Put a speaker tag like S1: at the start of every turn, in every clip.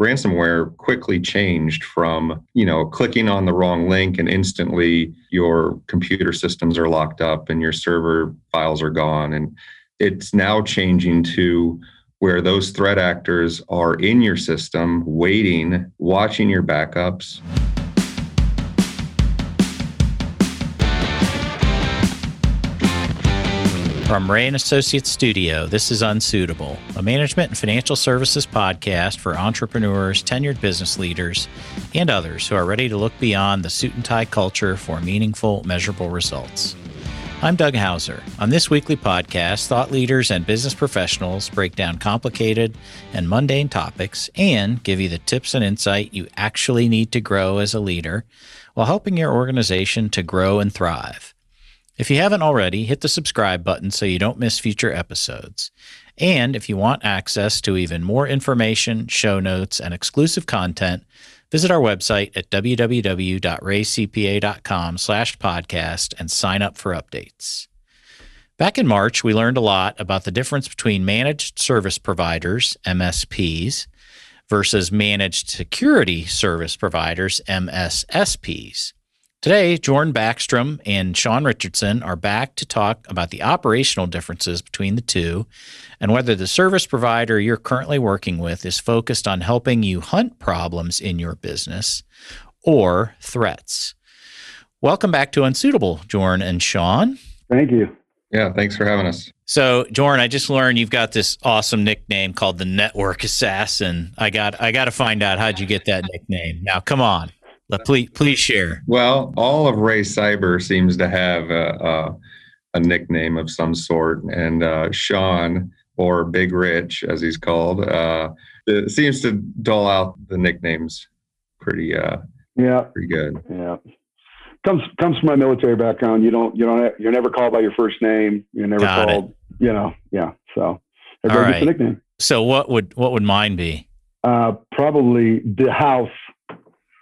S1: ransomware quickly changed from you know clicking on the wrong link and instantly your computer systems are locked up and your server files are gone. And it's now changing to where those threat actors are in your system waiting watching your backups
S2: From Rea and Associates Studio, this is Unsuitable, a management and financial services podcast for entrepreneurs, tenured business leaders, and others who are ready to look beyond the suit and tie culture for meaningful, measurable results. I'm Doug Hauser. On this weekly podcast, thought leaders and business professionals break down complicated and mundane topics and give you the tips and insight you actually need to grow as a leader while helping your organization to grow and thrive. If you haven't already, hit the subscribe button so you don't miss future episodes. And if you want access to even more information, show notes, and exclusive content, visit our website at www.reacpa.com slash podcast and sign up for updates. Back in March, we learned a lot about the difference between managed service providers, MSPs, versus managed security service providers, MSSPs. Today, Jorn Baxstrom and Shawn Richardson are back to talk about the operational differences between the two and whether the service provider you're currently working with is focused on helping you hunt problems in your business or threats. Welcome back to Unsuitable, Jorn and Shawn.
S3: Thank you.
S1: Yeah, thanks for having us.
S2: So, Jorn, I just learned you've got this awesome nickname called the Network Assassin. I got I got to find out how'd you get that nickname. Now, come on. Please, please share.
S1: Well, all of Rea Cyber seems to have a, a, a nickname of some sort, and uh, Shawn or Big Rich, as he's called, uh, seems to dole out the nicknames pretty. Uh,
S3: yeah,
S1: pretty good.
S3: Yeah, comes comes from my military background. You don't you don't you're never called by your first name. You're never Got called. It. You know, yeah. So
S2: all right. nickname. So what would what would mine be?
S3: Uh, probably the house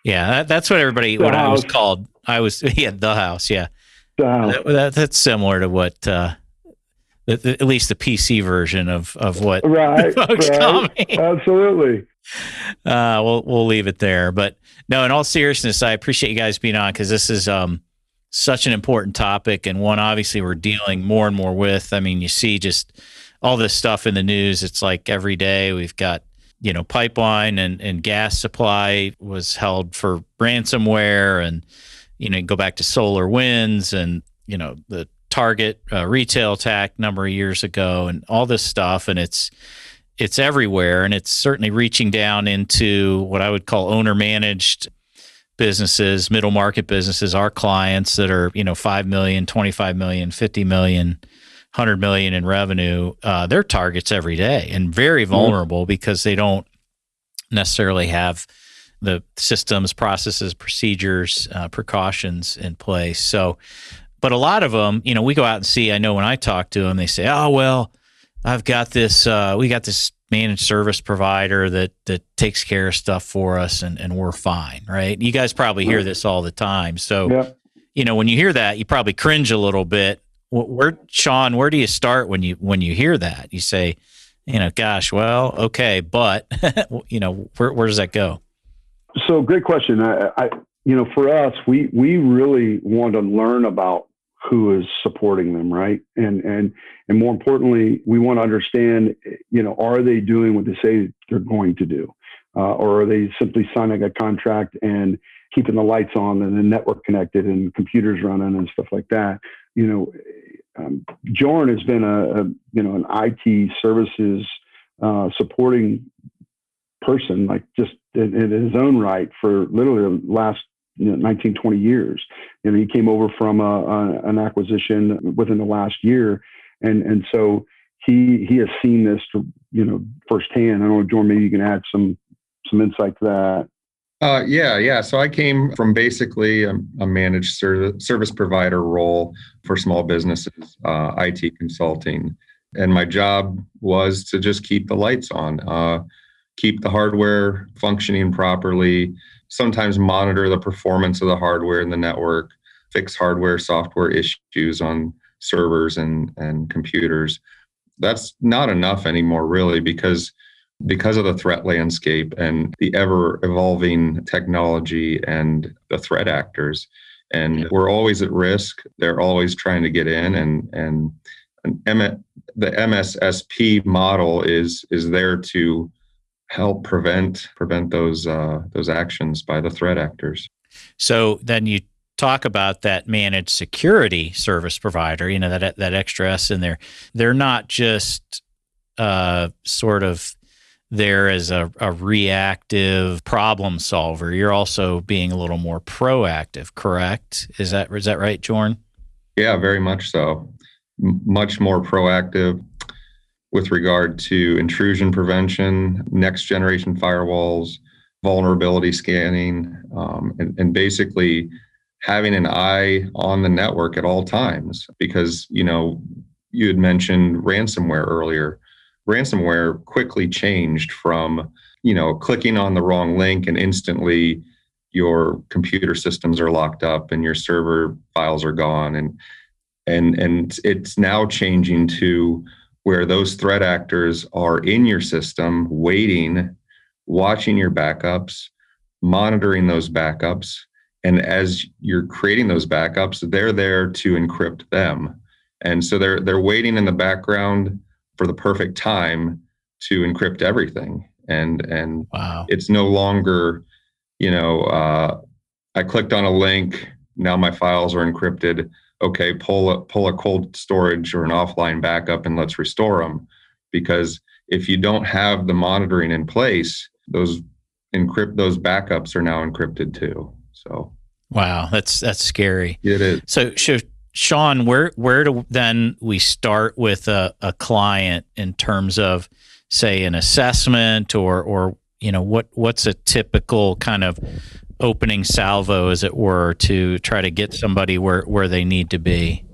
S2: yeah, that, that's what everybody the what house. I was called. I was yeah, the house. Yeah,
S3: the house.
S2: That, that, that's similar to what uh, the, the, at least the PC version of of what
S3: right, folks right. call me. Absolutely.
S2: Uh, we'll we'll leave it there. But no, in all seriousness, I appreciate you guys being on because this is um such an important topic and one obviously we're dealing more and more with. I mean, you see just all this stuff in the news. It's like every day we've got you know, pipeline and, and gas supply was held for ransomware and, you know, go back to SolarWinds and, you know, the Target uh, retail attack number of years ago and all this stuff. And it's, it's everywhere. And it's certainly reaching down into what I would call owner managed businesses, middle market businesses, our clients that are, you know, 5 million, 25 million, 50 million 100 million in revenue, uh, they're targets every day and very mm-hmm. vulnerable mm-hmm. because they don't necessarily have the systems, processes, procedures, uh, precautions in place. So, but a lot of them, you know, we go out and see. I know when I talk to them, they say, "Oh, well, I've got this. Uh, we got this managed service provider that that takes care of stuff for us, and and we're fine, right?" You guys probably hear this all the time. So, yeah. you know, when you hear that, you probably cringe a little bit where Shawn, where do you start when you when you hear that? You say, you know, gosh, well, okay, but you know, where where does that go?
S3: So, great question. I, I, you know, for us, we we really want to learn about who is supporting them, right? And and and more importantly, we want to understand, you know, are they doing what they say they're going to do, uh, or are they simply signing a contract and keeping the lights on and the network connected and computers running and stuff like that? You know, um, Jorn has been a, a, you know an IT services uh, supporting person, like just in, in, his own right for literally the last you know, 19, 20 years. You know, he came over from a, a, an acquisition within the last year, and and so he he has seen this to, you know firsthand. I don't know, Jorn, maybe you can add some some insight to that.
S1: Uh, yeah, yeah. So I came from basically a, a managed ser- service provider role for small businesses, uh, IT consulting, and my job was to just keep the lights on, uh, keep the hardware functioning properly. Sometimes monitor the performance of the hardware in the network, fix hardware, software issues on servers and and computers. That's not enough anymore, really, because because of the threat landscape and the ever evolving technology and the threat actors. And we're always at risk. They're always trying to get in and and, and M- the MSSP model is is there to help prevent prevent those uh, those actions by the threat actors.
S2: So then you talk about that managed security service provider. You know that that extra S in there. They're not just uh, sort of there as a, a reactive problem solver. You're also being a little more proactive. Correct? Is that is that right, Jorn?
S1: Yeah, very much so. M- much more proactive with regard to intrusion prevention, next generation firewalls, vulnerability scanning, um, and, and basically having an eye on the network at all times. Because, you know, you had mentioned ransomware earlier. Ransomware quickly changed from, you know, clicking on the wrong link and instantly your computer systems are locked up and your server files are gone and and and it's now changing to where those threat actors are in your system, waiting, watching your backups, monitoring those backups. And as you're creating those backups, they're there to encrypt them. And so they're they're waiting in the background for the perfect time to encrypt everything. And and
S2: wow.
S1: it's no longer, you know, uh, I clicked on a link, now my files are encrypted okay, pull a, pull a cold storage or an offline backup and let's restore them. Because if you don't have the monitoring in place, those encrypt those backups are now encrypted too. So
S2: wow, that's that's scary.
S1: It is.
S2: So, so Shawn, where where do then we start with a, a client in terms of say an assessment or or you know what what's a typical kind of opening salvo, as it were, to try to get somebody where, where they need to be?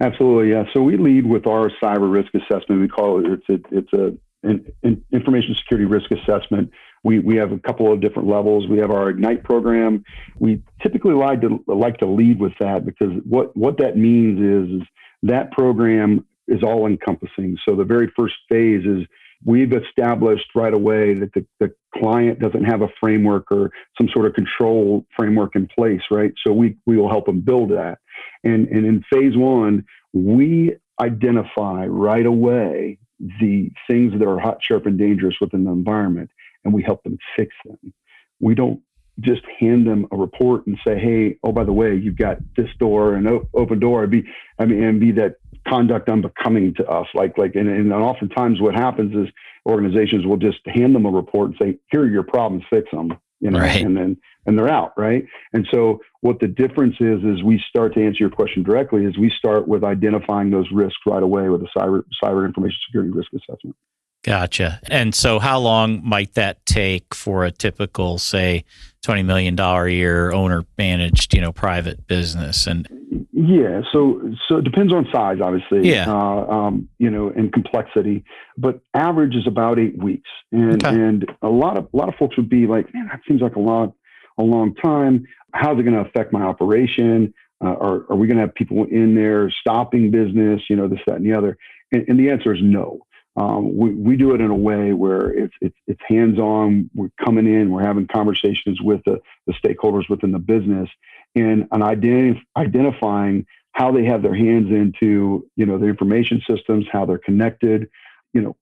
S3: Absolutely, yeah. So we lead with our cyber risk assessment. We call it it's a, it's a an, an information security risk assessment. We we have a couple of different levels. We have our Ignite program. We typically like to like to lead with that because what what that means is, is that program is all encompassing. So the very first phase is we've established right away that the, the client doesn't have a framework or some sort of control framework in place, right? So we, we will help them build that. And, and in phase one, we identify right away the things that are hot, sharp, and dangerous within the environment, and we help them fix them. We don't just hand them a report and say, "Hey, oh by the way, you've got this door and open door." Be, I mean, and be that conduct unbecoming to us. Like, like, and, and oftentimes what happens is organizations will just hand them a report and say, "Here are your problems, fix them," you know, right. and then and they're out, right? And so what the difference is is we start to answer your question directly is we start with identifying those risks right away with a cyber cyber information security risk assessment.
S2: Gotcha. And so, how long might that take for a typical, say, twenty million dollar a year owner managed, you know, private business? And
S3: yeah, so so it depends on size, obviously.
S2: Yeah. Uh,
S3: um, you know, and complexity, but average is about eight weeks, and okay. and a lot of a lot of folks would be like, man, that seems like a lot, a long time. How's it going to affect my operation? Uh, are, are we going to have people in there stopping business? You know, this, that, and the other. And, and the answer is no. Um, we, we do it in a way where it's, it's, it's hands on. We're coming in, we're having conversations with the, the stakeholders within the business and, and ident- identifying how they have their hands into, you know, the information systems, how they're connected, you know,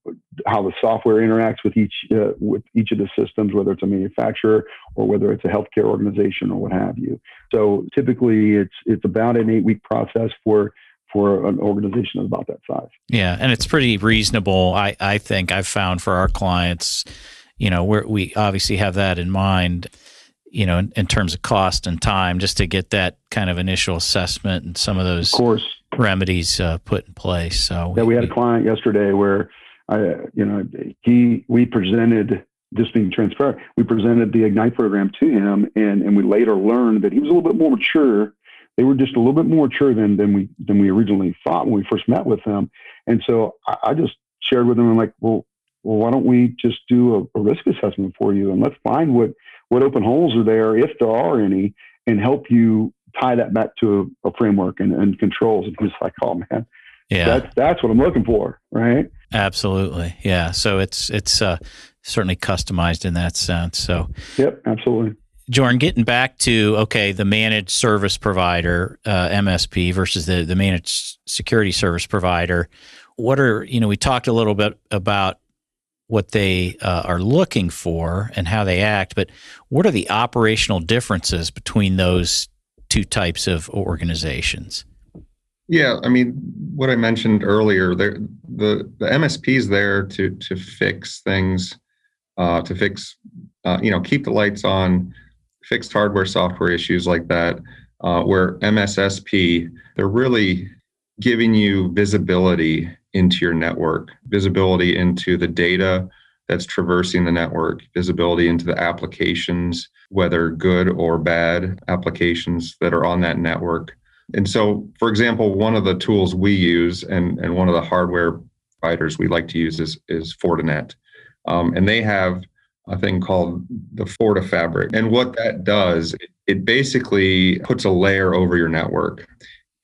S3: how the software interacts with each, uh, with each of the systems, whether it's a manufacturer or whether it's a healthcare organization or what have you. So typically it's, it's about an eight week process for for an organization of about that size.
S2: Yeah, and it's pretty reasonable. I I think I've found for our clients, you know, we we obviously have that in mind. You know, in, in, terms of cost and time, just to get that kind of initial assessment and some of those
S3: of course.
S2: remedies uh, put in place. So
S3: yeah, we, we had a client yesterday where I, you know, he we presented just being transparent, we presented the Ignite program to him, and and we later learned that he was a little bit more mature they were just a little bit more mature than than we than we originally thought when we first met with them. And so I, I just shared with them, I'm like, well, well, why don't we just do a, a, risk assessment for you and let's find what what open holes are there, if there are any, and help you tie that back to a, a framework and, and controls. And he's like, oh man,
S2: yeah,
S3: that's that's what I'm looking for, right?
S2: Absolutely, yeah. So it's it's uh, certainly customized in that sense. So,
S3: yep, absolutely.
S2: Jordan, getting back to okay, the managed service provider uh, MSP versus the the managed security service provider. What are you know? We talked a little bit about what they uh, are looking for and how they act, but what are the operational differences between those two types of organizations?
S1: Yeah, I mean, what I mentioned earlier, the the MSP is there to to fix things, uh, to fix, uh, you know, keep the lights on, fixed hardware, software issues like that. Uh, where MSSP, they're really giving you visibility into your network, visibility into the data that's traversing the network, visibility into the applications, whether good or bad applications that are on that network. And so, for example, one of the tools we use and, and one of the hardware providers we like to use is, is Fortinet. Um, and they have a thing called the Forta fabric. And what that does, it basically puts a layer over your network.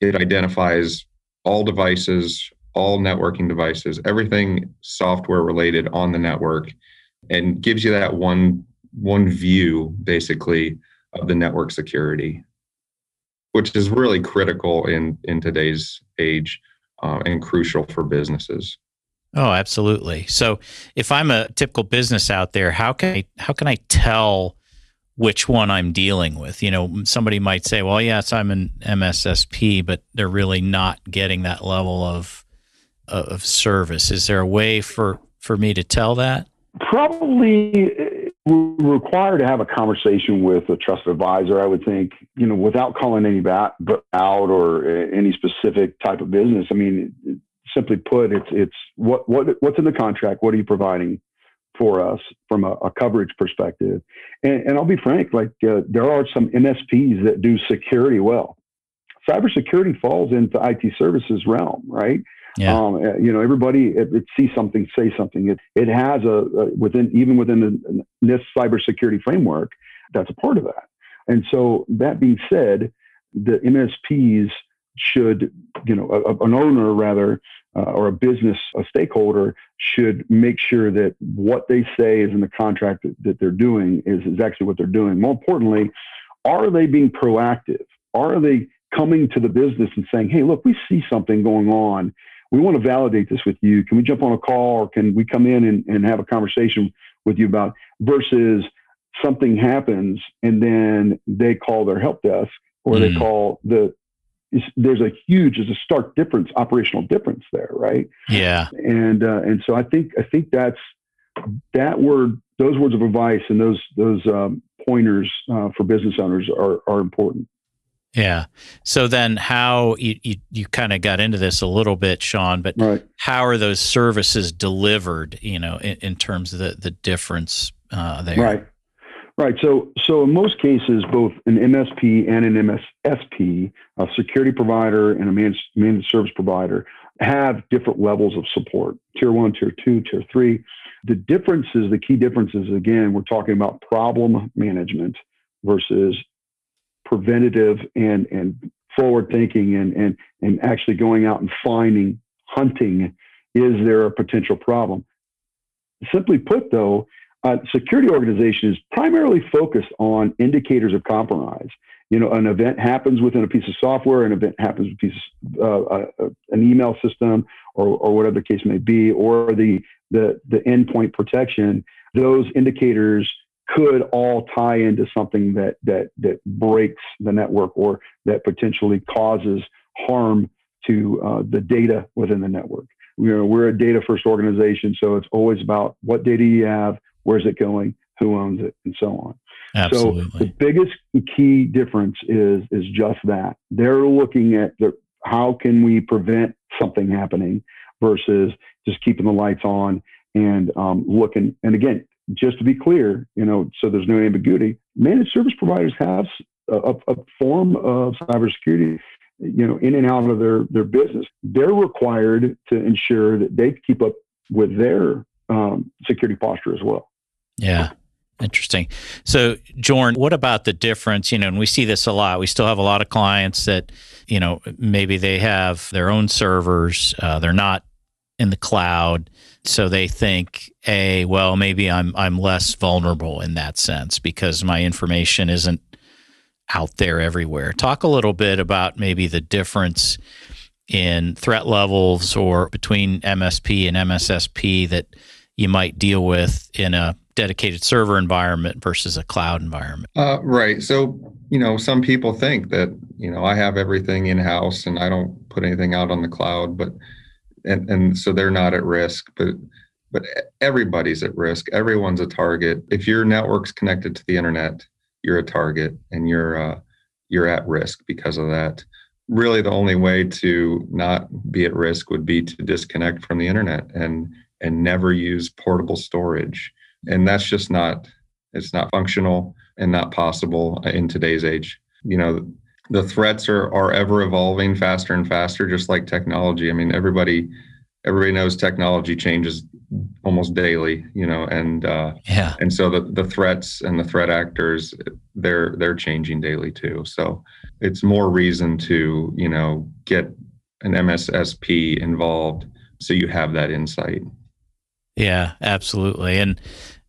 S1: It identifies all devices, all networking devices, everything software related on the network, and gives you that one one view basically of the network security, which is really critical in in today's age uh, and crucial for businesses.
S2: Oh, absolutely. So, if I'm a typical business out there, how can I how can I tell which one I'm dealing with? You know, somebody might say, "Well, yes, I'm an MSSP," but they're really not getting that level of of service. Is there a way for for me to tell that?
S3: Probably uh, we're required to have a conversation with a trusted advisor. I would think, you know, without calling any back out or uh, any specific type of business. I mean, simply put, it's it's what what what's in the contract. What are you providing for us from a, a coverage perspective? And, and, I'll be frank, like uh, there are some MSPs that do security well. Cybersecurity falls into IT services realm, right? Yeah. Um, uh, you know, everybody it, it sees something, say something. It it has a, a within even within the NIST cybersecurity framework. That's a part of that. And so that being said, the MSPs should, you know, a, an owner rather, uh, or a business, a stakeholder should make sure that what they say is in the contract that, that they're doing is, is actually what they're doing. More importantly, are they being proactive? Are they coming to the business and saying, hey, look, we see something going on we want to validate this with you. Can we jump on a call or can we come in and, and have a conversation with you about versus something happens and then they call their help desk or mm. they call the there's a huge there's a stark difference operational difference there right
S2: yeah
S3: and uh, and so i think i think that's that word those words of advice and those those um, pointers uh, for business owners are are important
S2: yeah. So then, how you you, you kind of got into this a little bit, Shawn, but right. how are those services delivered? You know, in, in terms of the the difference uh, there.
S3: Right. Right. So so in most cases, both an MSP and an MSSP, a security provider and a managed, managed service provider, have different levels of support. Tier one, tier two, tier three. The differences, the key differences, again, we're talking about problem management versus preventative and and forward thinking and and and actually going out and finding hunting is there a potential problem simply put though a security organization is primarily focused on indicators of compromise you know an event happens within a piece of software an event happens with piece of uh, uh, uh, an email system or, or whatever the case may be or the the the endpoint protection those indicators could all tie into something that that that breaks the network or that potentially causes harm to uh, the data within the network. We're, we're a data first organization, so it's always about what data you have, where's it going, who owns it, and so on.
S2: Absolutely.
S3: So the biggest key difference is is just that they're looking at the how can we prevent something happening versus just keeping the lights on and um, looking. And again, just to be clear, you know, so there's no ambiguity, managed service providers have a, a form of cybersecurity, you know, in and out of their, their business. They're required to ensure that they keep up with their um, security posture as well.
S2: Yeah. Interesting. So, Jorn, what about the difference? You know, and we see this a lot. We still have a lot of clients that, you know, maybe they have their own servers. Uh, they're not in the cloud. So they think, a well, maybe I'm I'm less vulnerable in that sense because my information isn't out there everywhere. Talk a little bit about maybe the difference in threat levels or between MSP and MSSP that you might deal with in a dedicated server environment versus a cloud environment.
S1: Uh, right. So, you know, some people think that, you know, I have everything in house and I don't put anything out on the cloud, but, and, and so they're not at risk, but, but everybody's at risk. Everyone's a target. If your network's connected to the internet, you're a target and you're, uh, you're at risk because of that really the only way to not be at risk would be to disconnect from the internet and and never use portable storage and that's just not it's not functional and not possible in today's age. You know the threats are are ever evolving faster and faster just like technology. I mean everybody everybody knows technology changes almost daily you know and uh,
S2: yeah.
S1: and so the, the threats and the threat actors they're they're changing daily too. So it's more reason to you know get an mssp involved so you have that insight.
S2: Yeah absolutely. And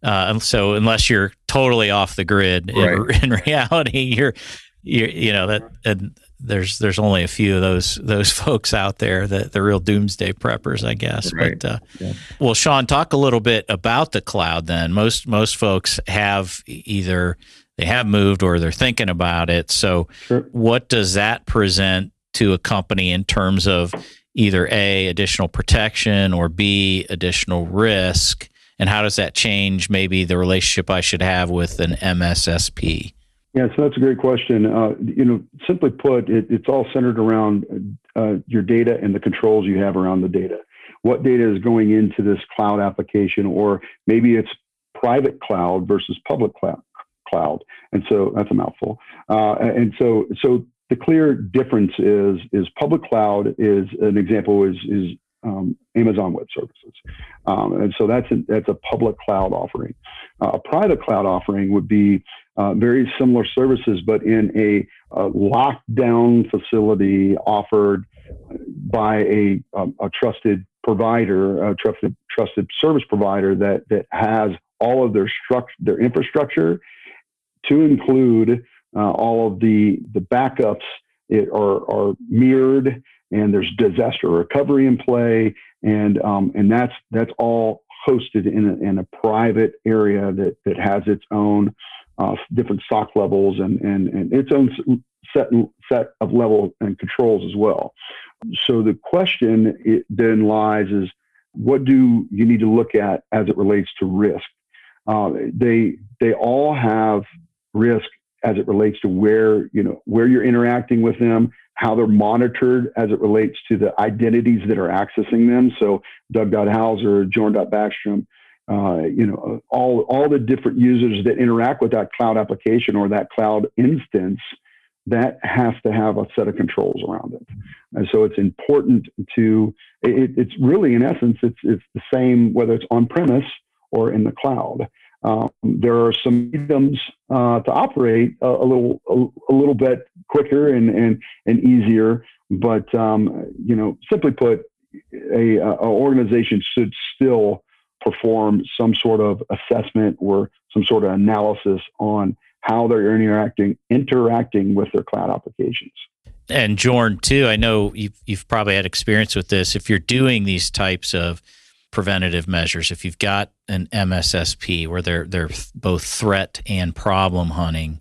S2: uh, so unless you're totally off the grid right. in, in reality you're you you know that and there's there's only a few of those those folks out there that the real doomsday preppers I guess
S1: right.
S2: but uh, yeah. well Shawn talk a little bit about the cloud then most most folks have either they have moved or they're thinking about it so sure. what does that present to a company in terms of either a additional protection or b additional risk and how does that change maybe the relationship I should have with an MSSP
S3: yeah, so that's a great question. Uh, you know, simply put, it, it's all centered around uh, your data and the controls you have around the data. What data is going into this cloud application, or maybe it's private cloud versus public cloud. And so that's a mouthful. Uh, and so, so the clear difference is is public cloud is an example is is um, Amazon Web Services, um, and so that's a, that's a public cloud offering. Uh, a private cloud offering would be uh, very similar services, but in a, a lockdown facility offered by a, um, a trusted provider, a trusted trusted service provider that that has all of their struct their infrastructure to include uh, all of the the backups it are, are mirrored and there's disaster recovery in play and um, and that's that's all hosted in a, in a private area that that has its own uh, different SOC levels and, and, and its own set, set of level and controls as well. So the question then lies is what do you need to look at as it relates to risk? Uh, they they all have risk as it relates to where you know where you're interacting with them, how they're monitored as it relates to the identities that are accessing them. So Doug Hauser, Jorn Baxstrom, uh, you know, all, all the different users that interact with that cloud application or that cloud instance, that has to have a set of controls around it. And so it's important to, it, it's really, in essence, it's, it's the same whether it's on premise or in the cloud. Um, there are some items uh, to operate a, a little a, a, little bit quicker and and, and easier, but um, you know, simply put, a, a organization should still perform some sort of assessment or some sort of analysis on how they're interacting interacting with their cloud applications.
S2: And Jorn, too, I know you've, you've probably had experience with this. If you're doing these types of preventative measures, if you've got an MSSP where they're they're both threat and problem hunting,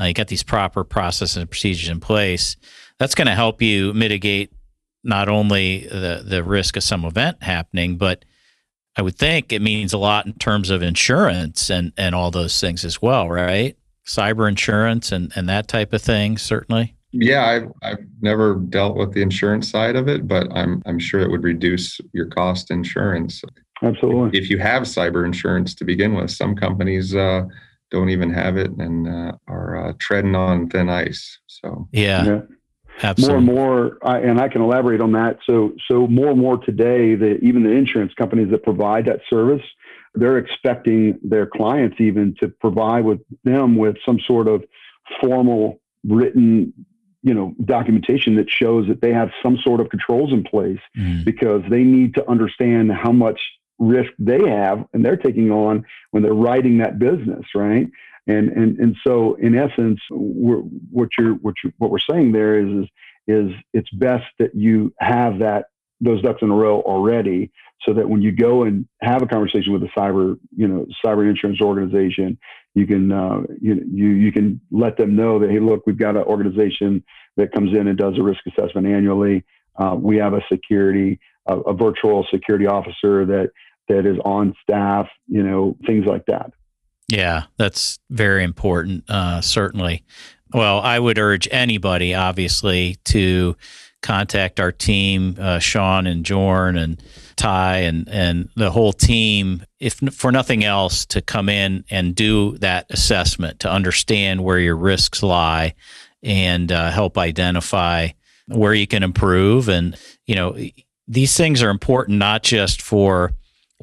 S2: uh, you got these proper processes and procedures in place. That's going to help you mitigate not only the the risk of some event happening, but I would think it means a lot in terms of insurance and, and all those things as well, right? Cyber insurance and, and that type of thing, certainly.
S1: Yeah, I've, I've never dealt with the insurance side of it, but I'm, I'm sure it would reduce your cost insurance.
S3: Absolutely.
S1: If you have cyber insurance to begin with, some companies uh, don't even have it and uh, are uh, treading on thin ice. So,
S2: yeah. yeah.
S3: Absolutely. More and more, I, and I can elaborate on that. So, so more and more today, that even the insurance companies that provide that service, they're expecting their clients even to provide with them with some sort of formal written you know, documentation that shows that they have some sort of controls in place mm. because they need to understand how much risk they have and they're taking on when they're writing that business, right? And and and so in essence, what you're what you what we're saying there is is is it's best that you have that those ducks in a row already so that when you go and have a conversation with a cyber you know cyber insurance organization you can uh, you, you you can let them know that hey look we've got an organization that comes in and does a risk assessment annually. Uh, we have a security a, a, virtual security officer that that is on staff you know things like that.
S2: Yeah that's very important uh, certainly. Well i would urge anybody obviously to contact our team, uh, Shawn and Jorn and Ty and and the whole team, if for nothing else, to come in and do that assessment to understand where your risks lie and uh, help identify where you can improve. And you know, these things are important not just for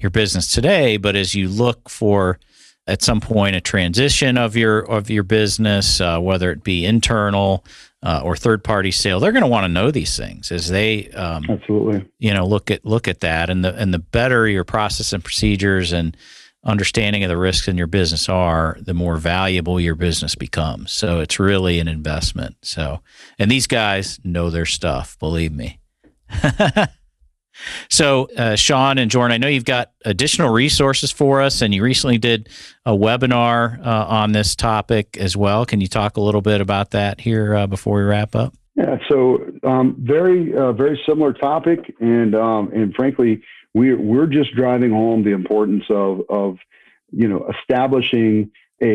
S2: your business today, but as you look for at some point a transition of your of your business, uh, whether it be internal uh, or third party sale, they're going to want to know these things as they
S3: um, absolutely
S2: you know look at look at that and the and the better your process and procedures and understanding of the risks in your business are, the more valuable your business becomes. So it's really an investment. So and these guys know their stuff, believe me. So, uh, Shawn and Jordan, I know you've got additional resources for us, and you recently did a webinar uh, on this topic as well. Can you talk a little bit about that here uh, before we wrap up?
S3: Yeah, so um, very, uh, very similar topic, and um, and frankly, we're we're just driving home the importance of of you know establishing a,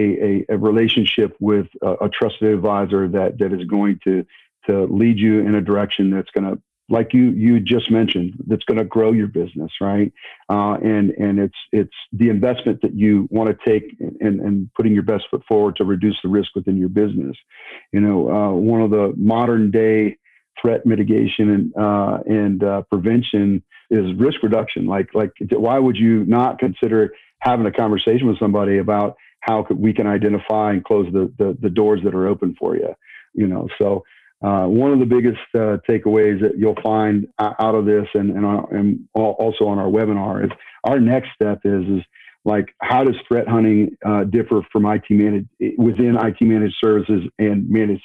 S3: a, a relationship with a, a, trusted advisor that that is going to to lead you in a direction that's going to like you you just mentioned that's going to grow your business right? Uh, and and it's it's the investment that you want to take and and putting your best foot forward to reduce the risk within your business. You know uh, one of the modern day threat mitigation and uh, and uh, prevention is risk reduction. Like like why would you not consider having a conversation with somebody about how we can identify and close the, the, the doors that are open for you you know? So uh, one of the biggest uh, takeaways that you'll find out of this and, and, our, and, also on our webinar is our next step is, is like how does threat hunting uh, differ from IT managed within IT managed services and managed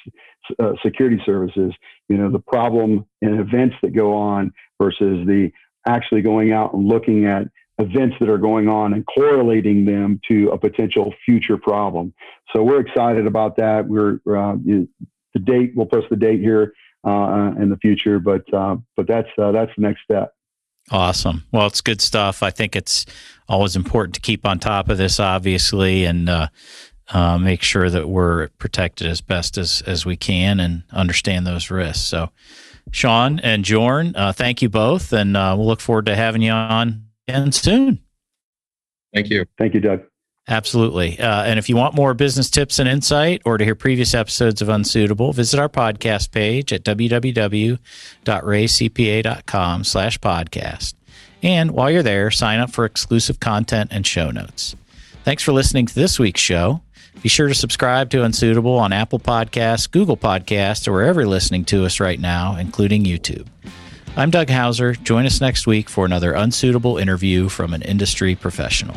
S3: uh, security services? You know, the problem and events that go on versus the actually going out and looking at events that are going on and correlating them to a potential future problem. So we're excited about that. We're uh, the date. We'll post the date here uh, in the future, but uh, but that's uh, that's the next step.
S2: Awesome. Well, it's good stuff. I think it's always important to keep on top of this, obviously, and uh, uh, make sure that we're protected as best as as we can and understand those risks. So, Shawn and Jorn, uh, thank you both, and we'll look forward to having you on again soon.
S1: Thank you.
S3: Thank you, Doug.
S2: Absolutely. Uh, and if you want more business tips and insight or to hear previous episodes of Unsuitable, visit our podcast page at www.reacpa.com slash podcast. And while you're there, sign up for exclusive content and show notes. Thanks for listening to this week's show. Be sure to subscribe to Unsuitable on Apple Podcasts, Google Podcasts, or wherever you're listening to us right now, including YouTube. I'm Doug Hauser. Join us next week for another unsuitable interview from an industry professional.